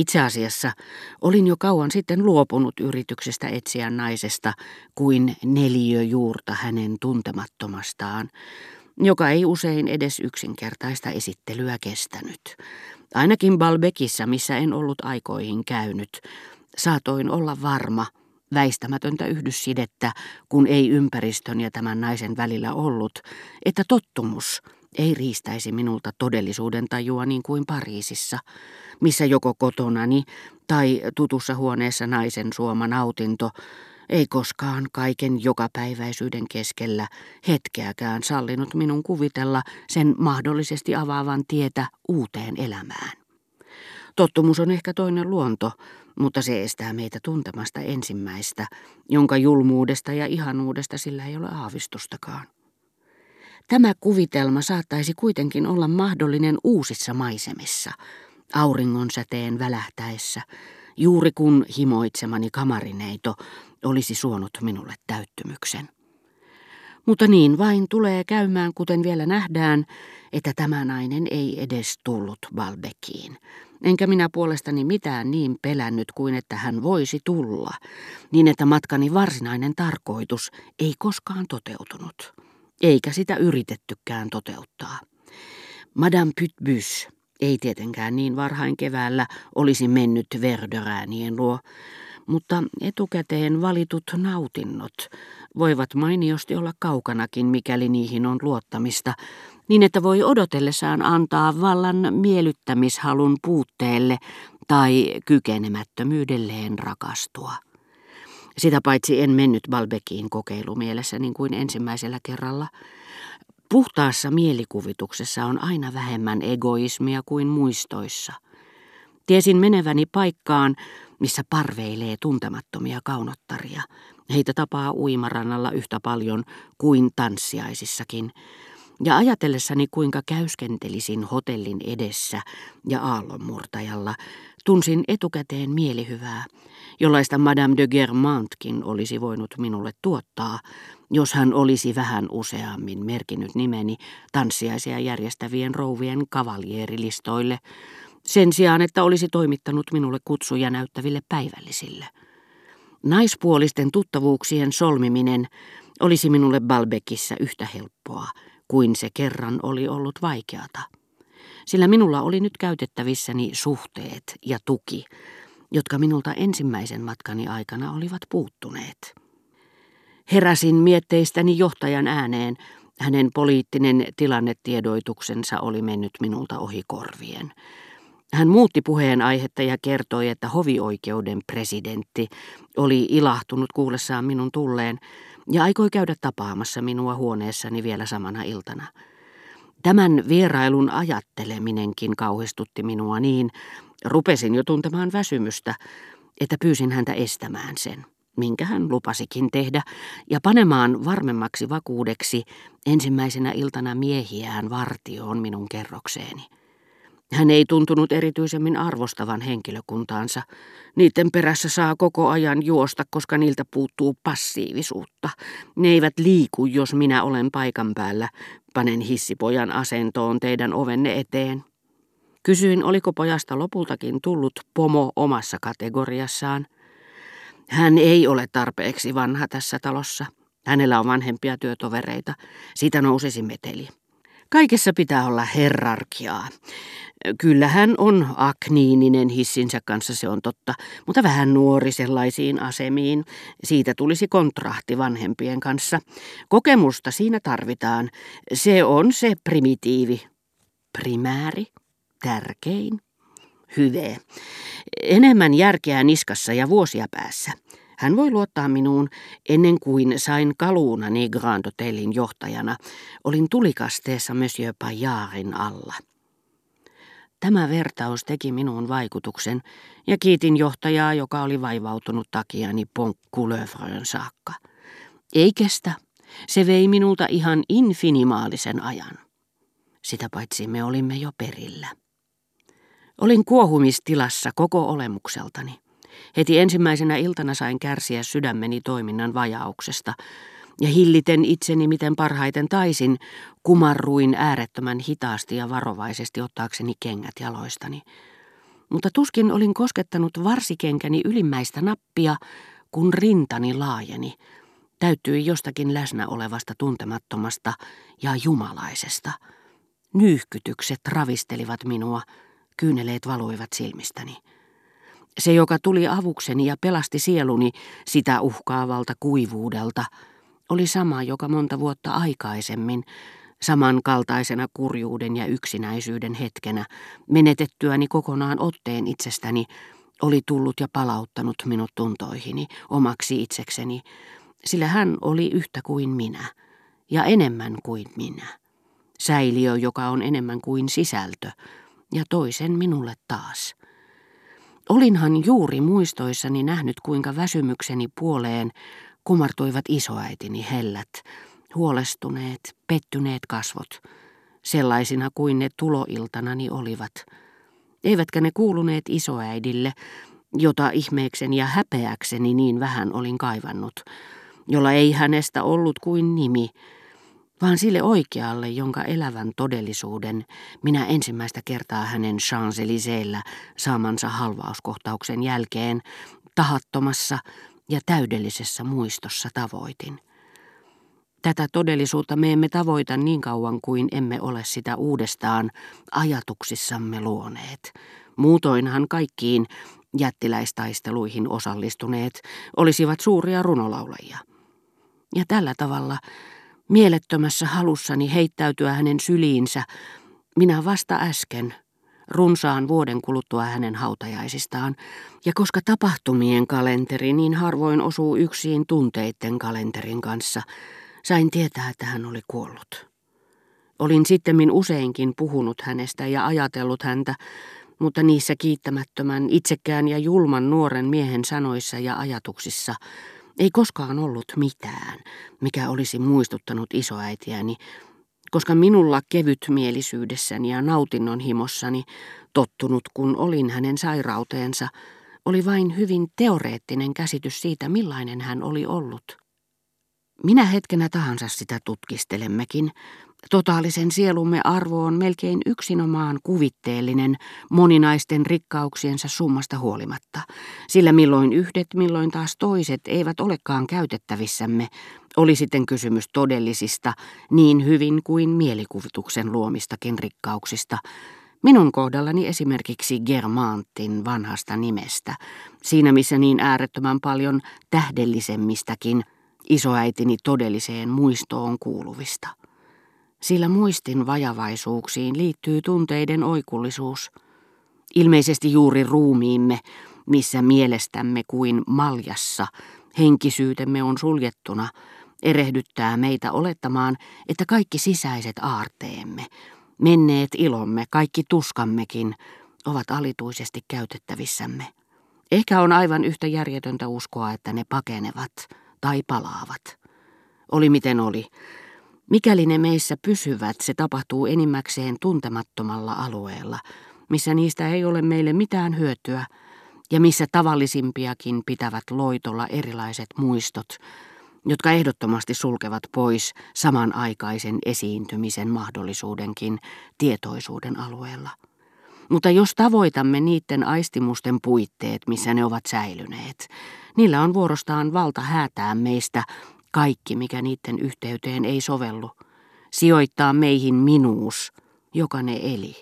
Itse asiassa olin jo kauan sitten luopunut yrityksestä etsiä naisesta kuin neliöjuurta hänen tuntemattomastaan, joka ei usein edes yksinkertaista esittelyä kestänyt. Ainakin Balbekissa, missä en ollut aikoihin käynyt, saatoin olla varma, väistämätöntä yhdyssidettä, kun ei ympäristön ja tämän naisen välillä ollut, että tottumus ei riistäisi minulta todellisuuden tajua niin kuin Pariisissa, missä joko kotonani tai tutussa huoneessa naisen suoma nautinto ei koskaan kaiken jokapäiväisyyden keskellä hetkeäkään sallinut minun kuvitella sen mahdollisesti avaavan tietä uuteen elämään. Tottumus on ehkä toinen luonto, mutta se estää meitä tuntemasta ensimmäistä, jonka julmuudesta ja ihanuudesta sillä ei ole aavistustakaan. Tämä kuvitelma saattaisi kuitenkin olla mahdollinen uusissa maisemissa, auringon säteen välähtäessä, juuri kun himoitsemani kamarineito olisi suonut minulle täyttymyksen. Mutta niin vain tulee käymään, kuten vielä nähdään, että tämä nainen ei edes tullut Balbekiin. Enkä minä puolestani mitään niin pelännyt kuin että hän voisi tulla, niin että matkani varsinainen tarkoitus ei koskaan toteutunut, eikä sitä yritettykään toteuttaa. Madame Pytbys ei tietenkään niin varhain keväällä olisi mennyt Verderäänien luo, mutta etukäteen valitut nautinnot voivat mainiosti olla kaukanakin, mikäli niihin on luottamista, niin että voi odotellessaan antaa vallan miellyttämishalun puutteelle tai kykenemättömyydelleen rakastua. Sitä paitsi en mennyt Balbekiin kokeilumielessä niin kuin ensimmäisellä kerralla. Puhtaassa mielikuvituksessa on aina vähemmän egoismia kuin muistoissa. Tiesin meneväni paikkaan, missä parveilee tuntemattomia kaunottaria. Heitä tapaa uimarannalla yhtä paljon kuin tanssiaisissakin. Ja ajatellessani kuinka käyskentelisin hotellin edessä ja aallonmurtajalla, tunsin etukäteen mielihyvää, jollaista Madame de Germantkin olisi voinut minulle tuottaa, jos hän olisi vähän useammin merkinnyt nimeni tanssiaisia järjestävien rouvien kavaljeerilistoille, sen sijaan, että olisi toimittanut minulle kutsuja näyttäville päivällisille. Naispuolisten tuttavuuksien solmiminen olisi minulle Balbekissa yhtä helppoa kuin se kerran oli ollut vaikeata. Sillä minulla oli nyt käytettävissäni suhteet ja tuki, jotka minulta ensimmäisen matkani aikana olivat puuttuneet. Heräsin mietteistäni johtajan ääneen, hänen poliittinen tilannetiedoituksensa oli mennyt minulta ohi korvien. Hän muutti puheenaihetta ja kertoi, että hovioikeuden presidentti oli ilahtunut kuullessaan minun tulleen ja aikoi käydä tapaamassa minua huoneessani vielä samana iltana. Tämän vierailun ajatteleminenkin kauhistutti minua niin, rupesin jo tuntemaan väsymystä, että pyysin häntä estämään sen, minkä hän lupasikin tehdä, ja panemaan varmemmaksi vakuudeksi ensimmäisenä iltana miehiään vartioon minun kerrokseeni. Hän ei tuntunut erityisemmin arvostavan henkilökuntaansa. Niiden perässä saa koko ajan juosta, koska niiltä puuttuu passiivisuutta. Ne eivät liiku, jos minä olen paikan päällä. Panen hissipojan asentoon teidän ovenne eteen. Kysyin, oliko pojasta lopultakin tullut pomo omassa kategoriassaan. Hän ei ole tarpeeksi vanha tässä talossa. Hänellä on vanhempia työtovereita. Siitä nousisi meteli. Kaikessa pitää olla herrarkiaa. Kyllä hän on akniininen hissinsä kanssa, se on totta, mutta vähän nuori sellaisiin asemiin. Siitä tulisi kontrahti vanhempien kanssa. Kokemusta siinä tarvitaan. Se on se primitiivi. Primääri, tärkein, hyve. Enemmän järkeä niskassa ja vuosia päässä. Hän voi luottaa minuun ennen kuin sain kaluunani Grand Hotelin johtajana. Olin tulikasteessa Monsieur Pajarin alla. Tämä vertaus teki minuun vaikutuksen ja kiitin johtajaa, joka oli vaivautunut takiani Ponkkulevrön saakka. Ei kestä. Se vei minulta ihan infinimaalisen ajan. Sitä paitsi me olimme jo perillä. Olin kuohumistilassa koko olemukseltani. Heti ensimmäisenä iltana sain kärsiä sydämeni toiminnan vajauksesta, ja hilliten itseni miten parhaiten taisin, kumarruin äärettömän hitaasti ja varovaisesti ottaakseni kengät jaloistani. Mutta tuskin olin koskettanut varsikenkäni ylimmäistä nappia, kun rintani laajeni, täyttyi jostakin läsnä olevasta tuntemattomasta ja jumalaisesta. Nyyhkytykset ravistelivat minua, kyyneleet valuivat silmistäni. Se, joka tuli avukseni ja pelasti sieluni sitä uhkaavalta kuivuudelta, oli sama, joka monta vuotta aikaisemmin, samankaltaisena kurjuuden ja yksinäisyyden hetkenä, menetettyäni kokonaan otteen itsestäni, oli tullut ja palauttanut minut tuntoihini, omaksi itsekseni, sillä hän oli yhtä kuin minä, ja enemmän kuin minä. Säiliö, joka on enemmän kuin sisältö, ja toisen minulle taas. Olinhan juuri muistoissani nähnyt, kuinka väsymykseni puoleen kumartuivat isoäitini hellät, huolestuneet, pettyneet kasvot, sellaisina kuin ne tuloiltanani olivat. Eivätkä ne kuuluneet isoäidille, jota ihmeekseni ja häpeäkseni niin vähän olin kaivannut, jolla ei hänestä ollut kuin nimi, vaan sille oikealle, jonka elävän todellisuuden minä ensimmäistä kertaa hänen champs saamansa halvauskohtauksen jälkeen tahattomassa ja täydellisessä muistossa tavoitin. Tätä todellisuutta me emme tavoita niin kauan kuin emme ole sitä uudestaan ajatuksissamme luoneet. Muutoinhan kaikkiin jättiläistaisteluihin osallistuneet olisivat suuria runolaulajia. Ja tällä tavalla mielettömässä halussani heittäytyä hänen syliinsä, minä vasta äsken, runsaan vuoden kuluttua hänen hautajaisistaan, ja koska tapahtumien kalenteri niin harvoin osuu yksin tunteiden kalenterin kanssa, sain tietää, että hän oli kuollut. Olin sittemmin useinkin puhunut hänestä ja ajatellut häntä, mutta niissä kiittämättömän, itsekään ja julman nuoren miehen sanoissa ja ajatuksissa ei koskaan ollut mitään, mikä olisi muistuttanut isoäitiäni, koska minulla kevytmielisyydessäni ja nautinnon himossani, tottunut kun olin hänen sairauteensa, oli vain hyvin teoreettinen käsitys siitä, millainen hän oli ollut. Minä hetkenä tahansa sitä tutkistelemmekin, Totaalisen sielumme arvo on melkein yksinomaan kuvitteellinen moninaisten rikkauksiensa summasta huolimatta, sillä milloin yhdet, milloin taas toiset eivät olekaan käytettävissämme, oli sitten kysymys todellisista, niin hyvin kuin mielikuvituksen luomistakin rikkauksista, Minun kohdallani esimerkiksi Germantin vanhasta nimestä, siinä missä niin äärettömän paljon tähdellisemmistäkin isoäitini todelliseen muistoon kuuluvista sillä muistin vajavaisuuksiin liittyy tunteiden oikullisuus. Ilmeisesti juuri ruumiimme, missä mielestämme kuin maljassa henkisyytemme on suljettuna, erehdyttää meitä olettamaan, että kaikki sisäiset aarteemme, menneet ilomme, kaikki tuskammekin, ovat alituisesti käytettävissämme. Ehkä on aivan yhtä järjetöntä uskoa, että ne pakenevat tai palaavat. Oli miten oli. Mikäli ne meissä pysyvät, se tapahtuu enimmäkseen tuntemattomalla alueella, missä niistä ei ole meille mitään hyötyä ja missä tavallisimpiakin pitävät loitolla erilaiset muistot, jotka ehdottomasti sulkevat pois samanaikaisen esiintymisen mahdollisuudenkin tietoisuuden alueella. Mutta jos tavoitamme niiden aistimusten puitteet, missä ne ovat säilyneet, niillä on vuorostaan valta häätää meistä kaikki, mikä niiden yhteyteen ei sovellu, sijoittaa meihin minuus, joka ne eli.